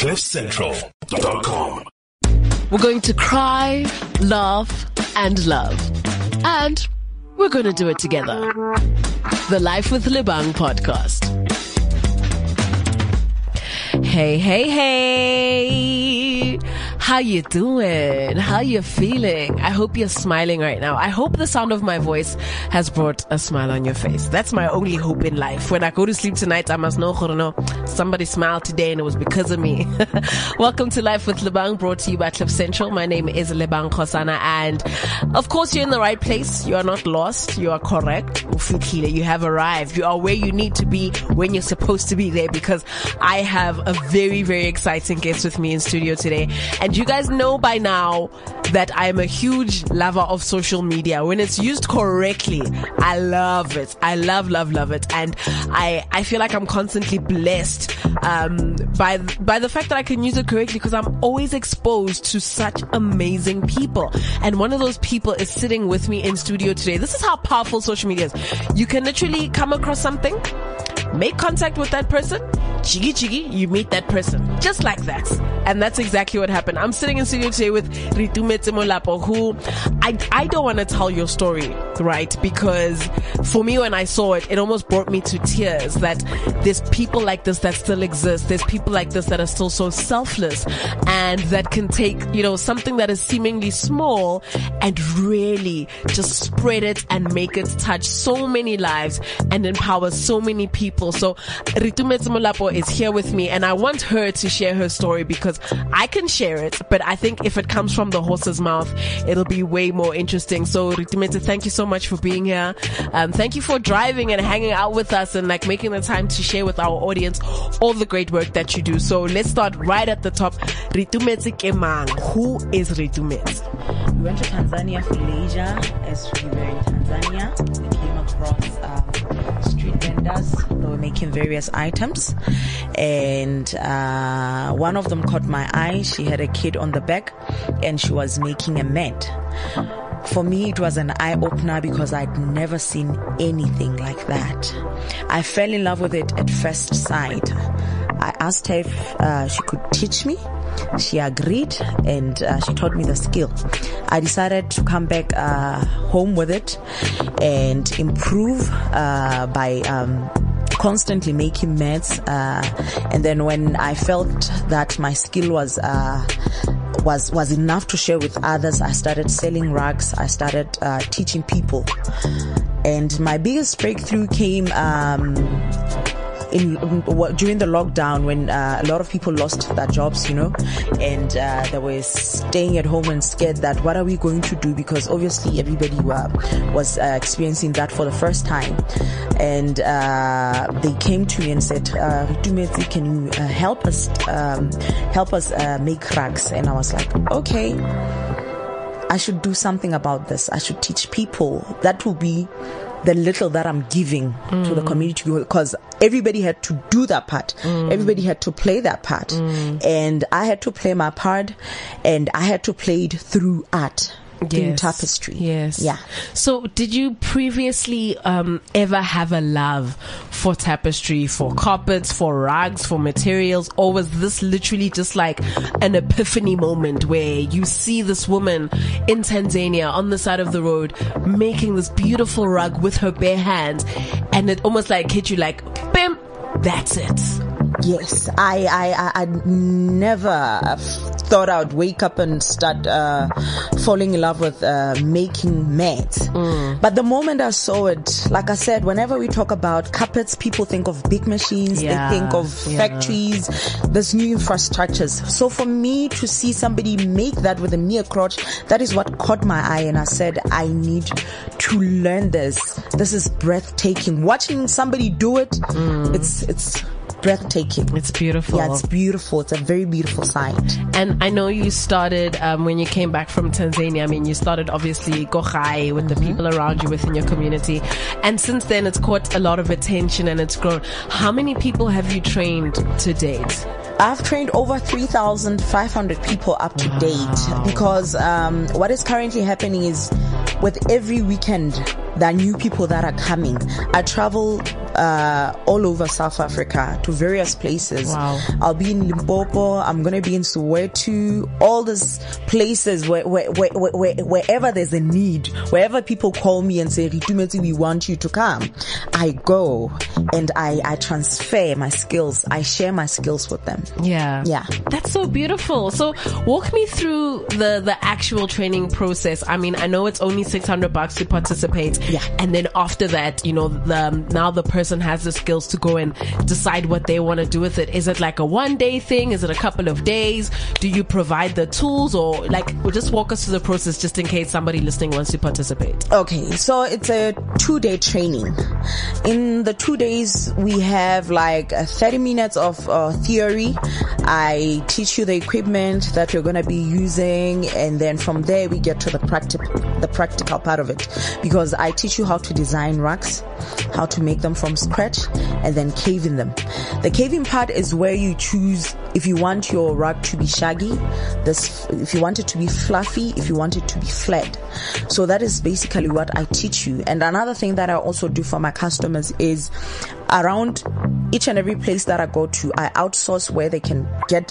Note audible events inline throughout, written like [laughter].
CliffCentral.com. We're going to cry, laugh, and love. And we're going to do it together. The Life with Lebang podcast. Hey, hey, hey. How you doing? How you feeling? I hope you're smiling right now. I hope the sound of my voice has brought a smile on your face. That's my only hope in life. When I go to sleep tonight, I must know, know somebody smiled today and it was because of me. [laughs] Welcome to Life with Lebang, brought to you by Cliff Central. My name is Lebang Khosana and of course you're in the right place. You are not lost. You are correct. You have arrived. You are where you need to be when you're supposed to be there because I have a very, very exciting guest with me in studio today. And you guys know by now that I'm a huge lover of social media. When it's used correctly, I love it. I love, love, love it. And I, I feel like I'm constantly blessed, um, by, by the fact that I can use it correctly because I'm always exposed to such amazing people. And one of those people is sitting with me in studio today. This is how powerful social media is. You can literally come across something, make contact with that person, chiggy chiggy, you meet that person. Just like that. And that's exactly what happened. I'm sitting in studio today with Ritume Molapo, who I, I don't want to tell your story, right? Because for me, when I saw it, it almost brought me to tears that there's people like this that still exist. There's people like this that are still so selfless and that can take, you know, something that is seemingly small and really just spread it and make it touch so many lives and empower so many people. So Ritume Molapo is here with me and I want her to share her story because I can share it, but I think if it comes from the horse's mouth, it'll be way more interesting. So Reitumetse, thank you so much for being here. Um, thank you for driving and hanging out with us and like making the time to share with our audience all the great work that you do. So let's start right at the top. Reitumetse Kemang. Who is Reitumetse? We went to Tanzania for leisure as we were in Tanzania. We came across vendors that were making various items and uh, one of them caught my eye. She had a kid on the back and she was making a mat. For me, it was an eye opener because I'd never seen anything like that. I fell in love with it at first sight. I asked her if uh, she could teach me. She agreed and uh, she taught me the skill. I decided to come back uh, home with it and improve uh, by um, constantly making mats. Uh, and then when I felt that my skill was, uh, was, was enough to share with others, I started selling rugs. I started, uh, teaching people. And my biggest breakthrough came, um, in during the lockdown when uh, a lot of people lost their jobs, you know, and uh, they were staying at home and scared that what are we going to do because obviously everybody were, was uh, experiencing that for the first time, and uh, they came to me and said, uh, "Can you uh, help us um, help us make rugs?" And I was like, "Okay." I should do something about this. I should teach people. That will be the little that I'm giving mm. to the mm. community because everybody had to do that part. Mm. Everybody had to play that part. Mm. And I had to play my part and I had to play it through art yes. tapestry. Yes. Yeah. So, did you previously um, ever have a love for tapestry, for carpets, for rugs, for materials, or was this literally just like an epiphany moment where you see this woman in Tanzania on the side of the road making this beautiful rug with her bare hands, and it almost like hit you like, bam, that's it. Yes, I, I, I, I never thought I'd wake up and start uh, falling in love with uh, making mats. Mm. But the moment I saw it, like I said, whenever we talk about carpets, people think of big machines, yeah. they think of yeah. factories, there's new infrastructures. So for me to see somebody make that with a mere crotch, that is what caught my eye, and I said, I need to learn this. This is breathtaking. Watching somebody do it, mm. it's it's breathtaking. It's beautiful. Yeah, it's beautiful. It's a very beautiful sight. And I know you started um, when you came back from Tanzania. I mean, you started obviously Gochai with mm-hmm. the people around you within your community, and since then it's caught a lot of attention and it's grown. How many people have you trained to date? I've trained over 3,500 people up to wow. date because um, what is currently happening is with every weekend, there are new people that are coming. I travel uh, all over South Africa to various places. Wow. I'll be in Limpopo. I'm gonna be in Soweto. All these places where, where, where, where, wherever there's a need, wherever people call me and say, Reitumetse, we want you to come. I go and I, I transfer my skills. I share my skills with them. Yeah. Yeah. That's so beautiful. So walk me through the, the actual training process. I mean, I know it's only 600 bucks to participate. Yeah. And then after that, you know, the, now the person has the skills to go and decide what they want to do with it. Is it like a one day thing? Is it a couple of days? Do you provide the tools or like, just walk us through the process just in case somebody listening wants to participate. Okay, so it's a two day training. In the two days, we have like uh, 30 minutes of uh, theory. I teach you the equipment that you're going to be using, and then from there we get to the practical, the practical part of it, because I teach you how to design racks, how to make them from scratch, and then carving them. The carving part is where you choose if you want your rug to be shaggy, this if you want it to be fluffy, if you want it to be flat. So that is basically what I teach you. And another thing that I also do for my customers is around each and every place that I go to, I outsource where they can get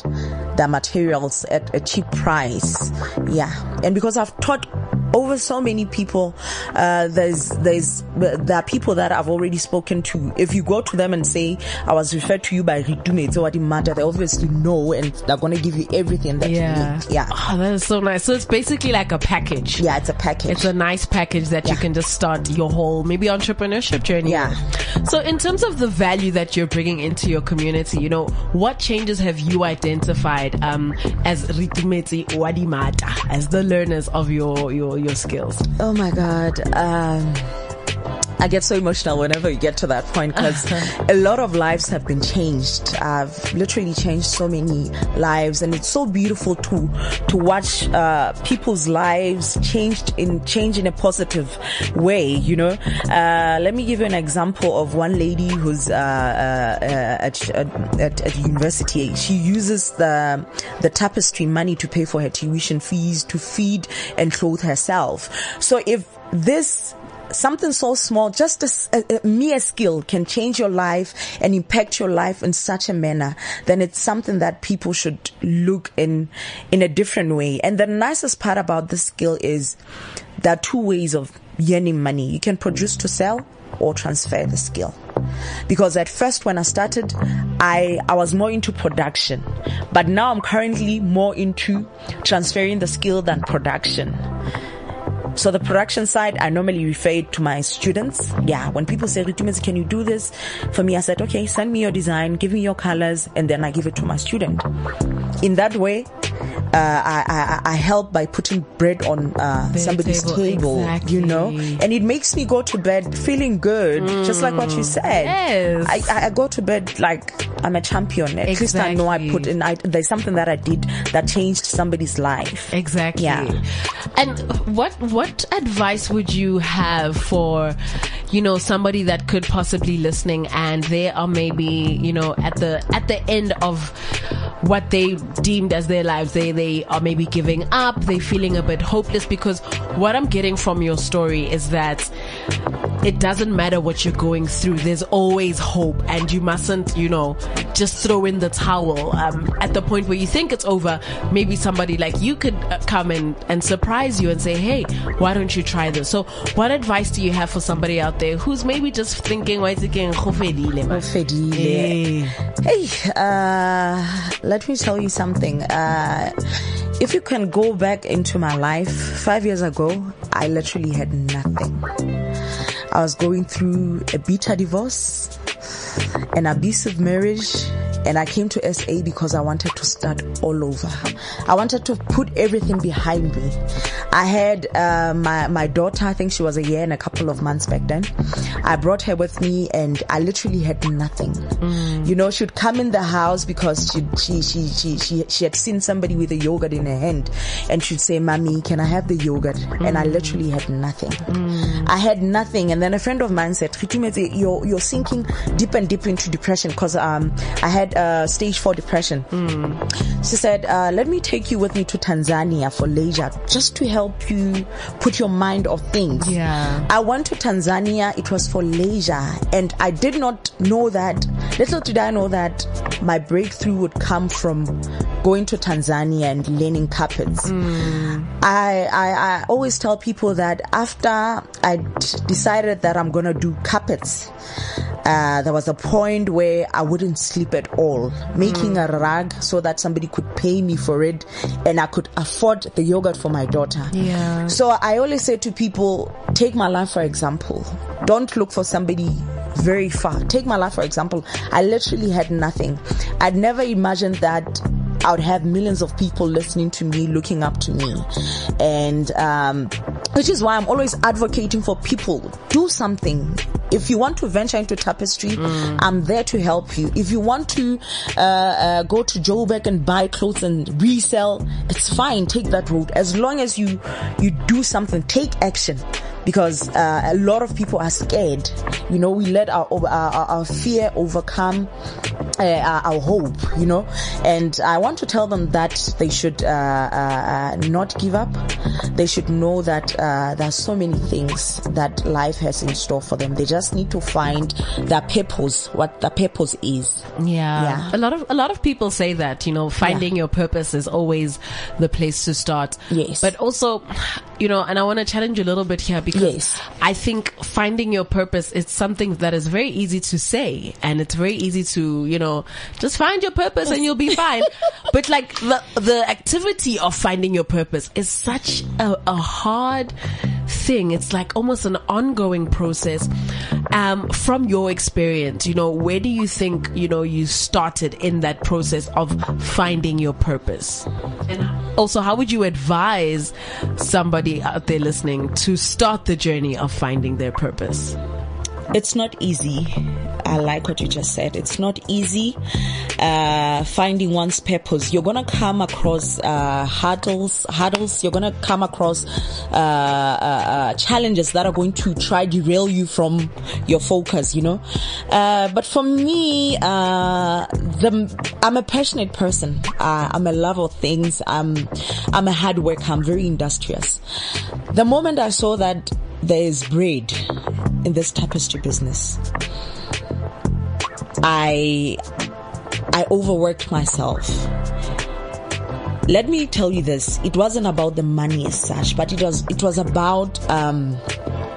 the materials at a cheap price. Yeah. And because I've taught over so many people, uh, there's, there's, there are people that I've already spoken to. If you go to them and say, I was referred to you by Ritume, so what it matter, they obviously know and they're going to give you everything that Yeah. you need. Yeah. Oh, that is so nice. So it's basically like a package. Yeah, it's a package. It's a nice package that you can just start your whole maybe entrepreneurship journey. Yeah. with. So in terms of the value that you're bringing into your community, you know, what changes have you identified um, as Reitumetse Wadimmata, as the learners of your your your skills? Oh my God. Um, I get so emotional whenever we get to that point because a lot of lives have been changed. I've literally changed so many lives, and it's so beautiful to to watch uh, people's lives changed in change in a positive way. You know, uh, let me give you an example of one lady who's uh, uh, at, at at university. She uses the the tapestry money to pay for her tuition fees, to feed and clothe herself. So if this something so small, just a mere skill can change your life and impact your life in such a manner, then it's something that people should look in, in a different way. And the nicest part about this skill is there are two ways of earning money. You can produce to sell or transfer the skill. Because at first when I started, I, I was more into production, but now I'm currently more into transferring the skill than production. So the production side, I normally refer it to my students. Yeah, when people say, Reitumetse, can you do this? For me, I said, okay, send me your design, give me your colors, and then I give it to my student. In that way, uh, I, I, I help by putting bread on uh, somebody's table, table, you know, and it makes me go to bed feeling good, just like what you said. Yes. I- I go to bed like I'm a champion. At least I know I put in. I, there's something that I did that changed somebody's life. Exactly. Yeah. And what what advice would you have for, you know, somebody that could possibly listening and they are maybe, you know, at the at the end of what they deemed as their lives. They they are maybe giving up, they feeling a bit hopeless because what I'm getting from your story is that it doesn't matter what you're going through. There's always hope and you mustn't, you know, just throw in the towel. Um, at the point where you think it's over, maybe somebody like you could uh, come and, and surprise you and say, Hey, why don't you try this? So what advice do you have for somebody out there who's maybe just thinking, why is it getting Fedile. Hey, uh, let me tell you something. Uh, if you can go back into my life, five years ago, I literally had nothing. I was going through a bitter divorce, an abusive marriage, and I came to SA because I wanted to start all over. I wanted to put everything behind me. I had uh, my my daughter. I think she was a year and a couple of months back then. I brought her with me, and I literally had nothing. You know, she'd come in the house because she she she she she, she had seen somebody with a yogurt in her hand, and she'd say, "Mommy, can I have the yogurt?" And I literally had nothing. I had nothing, and then a friend of mine said, "Reitumetse, you're you're sinking deep and deep into depression because um I had had uh, stage four depression. She said, uh, "Let me take you with me to Tanzania for leisure, just to help you put your mind off things." Yeah. I went to Tanzania. It was for leisure, and I did not know that. Little did I know that my breakthrough would come from going to Tanzania and learning carpets. Hmm. I, I I always tell people that after I decided that I'm gonna do carpets, uh, there was a point where I wouldn't sleep at all, making a rug so that somebody could pay me for it, and I could afford the yogurt for my daughter. Yeah. So I always say to people, take my life for example. Don't look for somebody very far. Take my life for example. I literally had nothing. I'd never imagined that I would have millions of people listening to me, looking up to me. And, um, which is why I'm always advocating for people. Do something. If you want to venture into tapestry, I'm there to help you. If you want to uh, uh, go to Joburg and buy clothes and resell, it's fine. Take that route. As long as you you do something, take action. Because uh, a lot of people are scared. You know, we let our our, our, our fear overcome uh, our, our hope. You know, and I want to tell them that they should uh, uh, uh, not give up. They should know that uh, there are so many things that life has in store for them. They just need to find their purpose, what the purpose is. Yeah. Yeah. A lot of a lot of people say that, you know, finding your purpose is always the place to start. Yes. But also, you know, and I want to challenge you a little bit here because Yes. I think finding your purpose is something that is very easy to say and it's very easy to, you know, just find your purpose and you'll be fine. but like the the activity of finding your purpose is such a, a hard thing. It's like almost an ongoing process. Um, from your experience, you know, where do you think, you know, you started in that process of finding your purpose? And also, how would you advise somebody out there listening to start the journey of finding their purpose? It's not easy. I like what you just said. It's not easy uh, finding one's purpose. You're gonna come across uh, hurdles, hurdles. You're gonna come across uh, uh, uh, challenges that are going to try derail you from your focus. You know, uh, but for me, uh, the I'm a passionate person. I'm a lover of things. I'm I'm a hard worker. I'm very industrious. The moment I saw that there is bread in this tapestry business. I I overworked myself. Let me tell you this. It wasn't about the money as such, but it was it was about um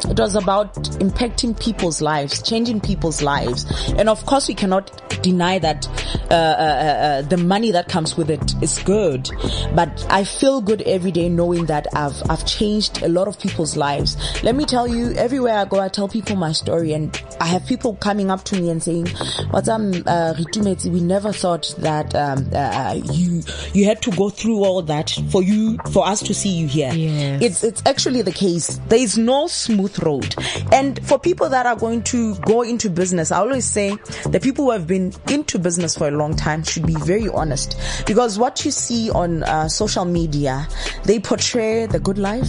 it was about impacting people's lives, changing people's lives. And of course we cannot deny that uh, uh, uh, the money that comes with it is good. But I feel good every day knowing that I've I've changed a lot of people's lives. Let me tell you, everywhere I go, I tell people my story, and I have people coming up to me and saying, "What's up, uh, Reitumetse? We never thought that um, uh, you you had to go through all that for you for us to see you here." Yes. It's it's actually the case. There is no smooth road, and for people that are going to go into business, I always say the people who have been into business for a long time should be very honest because what you see on uh, social media, they portray the good life.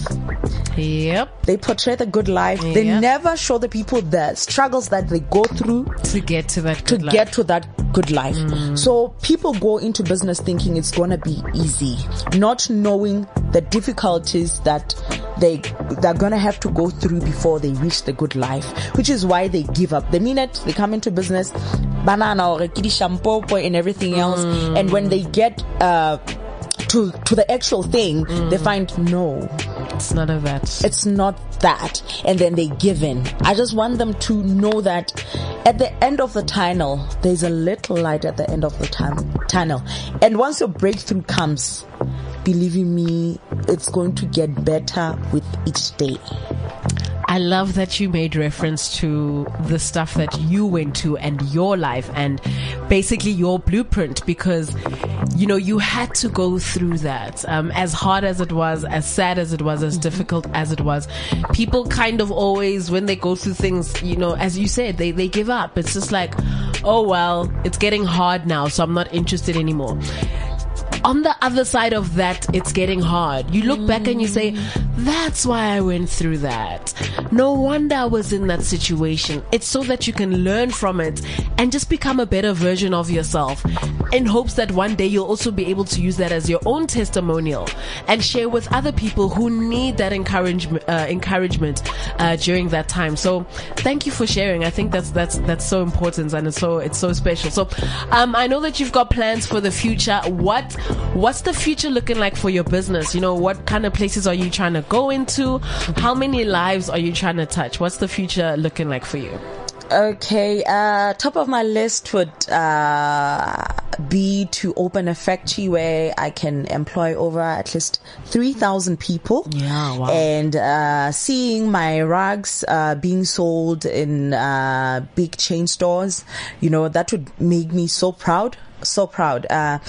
Yep. They portray the good life. They never show the people the struggles that they go through To get to that to life. get to that good life. So people go into business thinking it's gonna be easy, not knowing the difficulties that they they're gonna have to go through before they reach the good life, which is why they give up. The minute they come into business, banana or kidi shampoo and everything else, and when they get uh to to the actual thing, they find no, It's not of that. it's not that. And then they give in. I just want them to know that at the end of the tunnel there's a little light at the end of the tun- tunnel. And once your breakthrough comes believe in me it's going to get better with each day I love that you made reference to the stuff that you went to and your life and basically your blueprint because, you know, you had to go through that. Um, as hard as it was, as sad as it was, as difficult as it was, people kind of always, when they go through things, you know, as you said, they, they give up. It's just like, oh well, it's getting hard now, so I'm not interested anymore on the other side of that, it's getting hard. You look back and you say, That's why I went through that. No wonder I was in that situation. It's so that you can learn from it and just become a better version of yourself in hopes that one day you'll also be able to use that as your own testimonial and share with other people who need that encouragement, uh, encouragement uh, during that time. So thank you for sharing. I think that's, that's, that's so important and it's so, it's so special. So, um, I know that you've got plans for the future. What, what's the future looking like for your business? You know, what kind of places are you trying to go into? How many lives are you trying to touch? What's the future looking like for you? Okay, uh, top of my list would uh, be to open a factory where I can employ over at least 3,000 people. Yeah, wow. And uh, seeing my rugs uh, being sold in uh, big chain stores, you know, that would make me so proud so proud. Uh,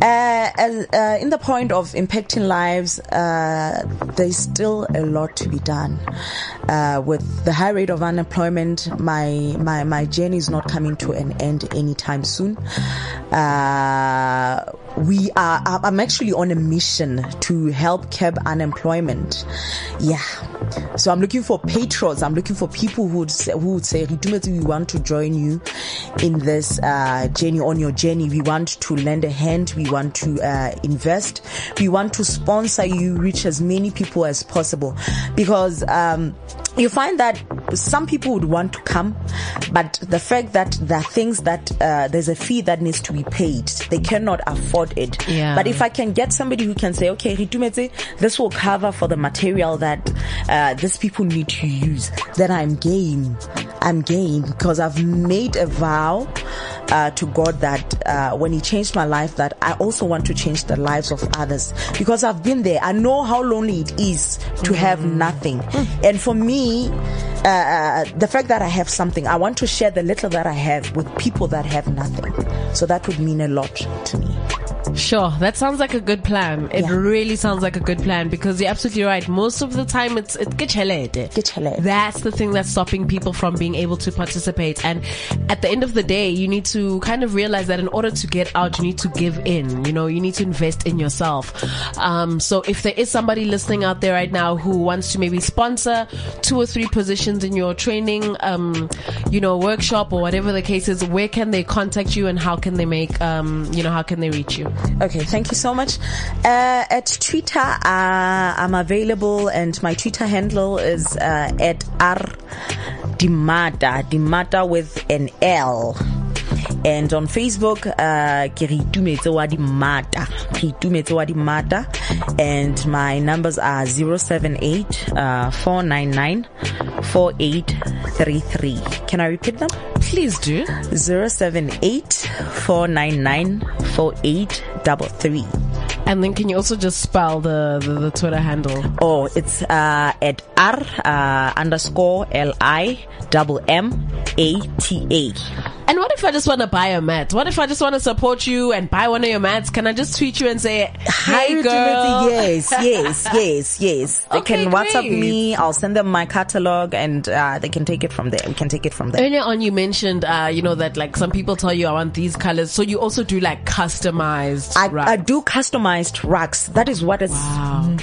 uh, uh, in the point of impacting lives, uh, there's still a lot to be done. With the high rate of unemployment, my my my journey is not coming to an end anytime soon. We are. I'm actually on a mission to help curb unemployment. Yeah. So I'm looking for patrons. I'm looking for people who would say, who would say, we want to join you in this uh, journey on your journey. We want to lend a hand. We want to uh, invest. We want to sponsor you, reach as many people as possible, because. Um, you find that some people would want to come, but the fact that there are things that uh, there's a fee that needs to be paid, they cannot afford it. Yeah. But if I can get somebody who can say, okay, this will cover for the material that uh, these people need to use, then I'm game. I'm game because I've made a vow uh, to God that uh, when He changed my life, that I also want to change the lives of others because I've been there. I know how lonely it is to have nothing, and for me, uh, uh, the fact that I have something, I want to share the little that I have with people that have nothing. So that would mean a lot to me. Sure, that sounds like a good plan. It Yeah. really sounds like a good plan because you're absolutely right. Most of the time, it's it. That's the thing that's stopping people from being able to participate. And at the end of the day, you need to kind of realize that in order to get out, you need to give in. You know, you need to invest in yourself. Um, so if there is somebody listening out there right now who wants to maybe sponsor two or three positions in your training, um, you know, workshop or whatever the case is, where can they contact you and how can they make, um, you know, how can they reach you? Okay, thank you so much. Uh, at Twitter, uh, I'm available, and my Twitter handle is uh, at r dimata dimata with an L. And on Facebook, uh, ke re itumetse wa dimata, ke itumetse wa dimata, and my numbers are 078 uh, 499 4833. Can I repeat them? Please do. 078 499 4833. And then can you also just spell the, the, the Twitter handle? Oh, it's uh, at R uh, underscore L I double M A T A. And what if I just want to buy a mat? What if I just want to support you and buy one of your mats? Can I just tweet you and say, Hi, "Hey, Reitumetse. girl"? Yes, yes, [laughs] yes, yes. They Okay, can WhatsApp great. me. I'll send them my catalog, and uh, they can take it from there. We can take it from there. Earlier on, you mentioned, uh, you know, that like some people tell you I want these colors, so you also do like customized. I. I do customized racks. That is what is Wow.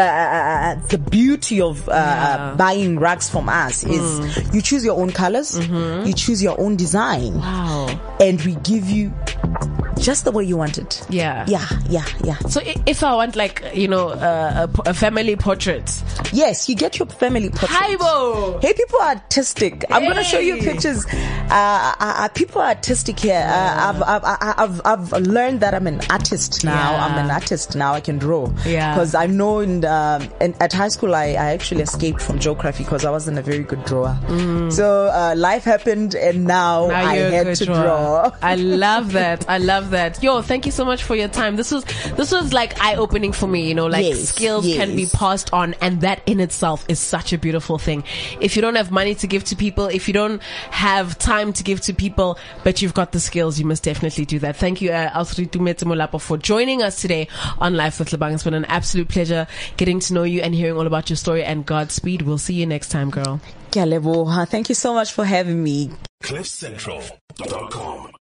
Uh, the beauty of uh, Yeah. Mm. buying rugs from us is you choose your own colors, Mm-hmm. you choose your own design, Wow. and we give you just the way you want it. Yeah. Yeah, yeah, yeah. So if I want like, you know, uh, a, a family portrait. Yes, you get your family portrait. Haibo! Hey, people are artistic. I'm gonna show you pictures. Uh, uh, uh, people are artistic here. Uh, I've, I've, I've, I've, learned that I'm an artist now. Yeah. I'm an artist now. I can draw. Yeah. Because I know in, um, in at high school I, I actually escaped from geography because I wasn't a very good drawer. So uh, life happened, and now, Mm. Now I had to drawer. draw. I love that. I love that. Yo, thank you so much for your time. This was this was like eye opening for me. You know, like Yes, skills can be passed on, and that in itself is such a beautiful thing. If you don't have money to give to people, if you don't have time to give to people, but you've got the skills, you must definitely do that. Thank you, uh, Alfred Dumetse Molapo, for joining us today on Life with Lebang. It's been an absolute pleasure getting to know you and hearing all about your story. And Godspeed. We'll see you next time, girl. Ke a. Thank you so much for having me. CliffCentral.com.